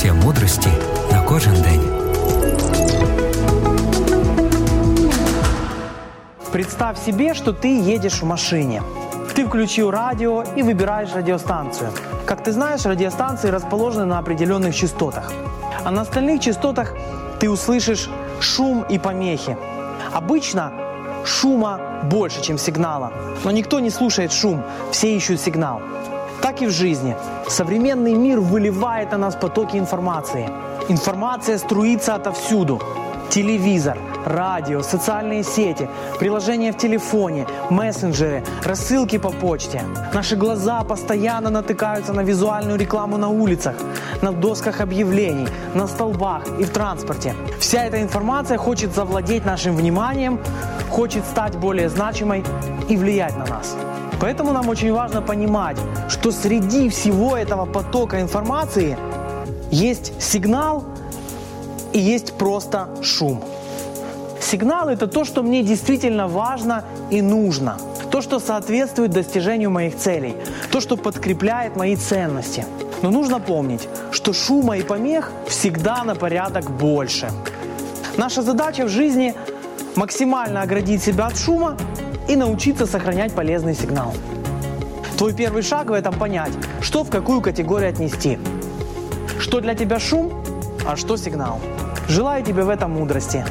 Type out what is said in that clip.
Порція мудрості на кожен день. Представь себе, что ты едешь в машине. Ты включил радио и выбираешь радиостанцию. Как ты знаешь, радиостанции расположены на определенных частотах. А на остальных частотах ты услышишь шум и помехи. Обычно шума больше, чем сигнала. Но никто не слушает шум, все ищут сигнал. Так и в жизни. Современный мир выливает на нас потоки информации. Информация струится отовсюду. Телевизор, радио, социальные сети, приложения в телефоне, мессенджеры, рассылки по почте. Наши глаза постоянно натыкаются на визуальную рекламу на улицах, на досках объявлений, на столбах и в транспорте. Вся эта информация хочет завладеть нашим вниманием, хочет стать более значимой и влиять на нас. Поэтому нам очень важно понимать, что среди всего этого потока информации есть сигнал и есть просто шум. Сигнал – это то, что мне действительно важно и нужно. То, что соответствует достижению моих целей. То, что подкрепляет мои ценности. Но нужно помнить, что шума и помех всегда на порядок больше. Наша задача в жизни – максимально оградить себя от шума и научиться сохранять полезный сигнал. Твой первый шаг в этом понять, что в какую категорию отнести. Что для тебя шум, а что сигнал. Желаю тебе в этом мудрости.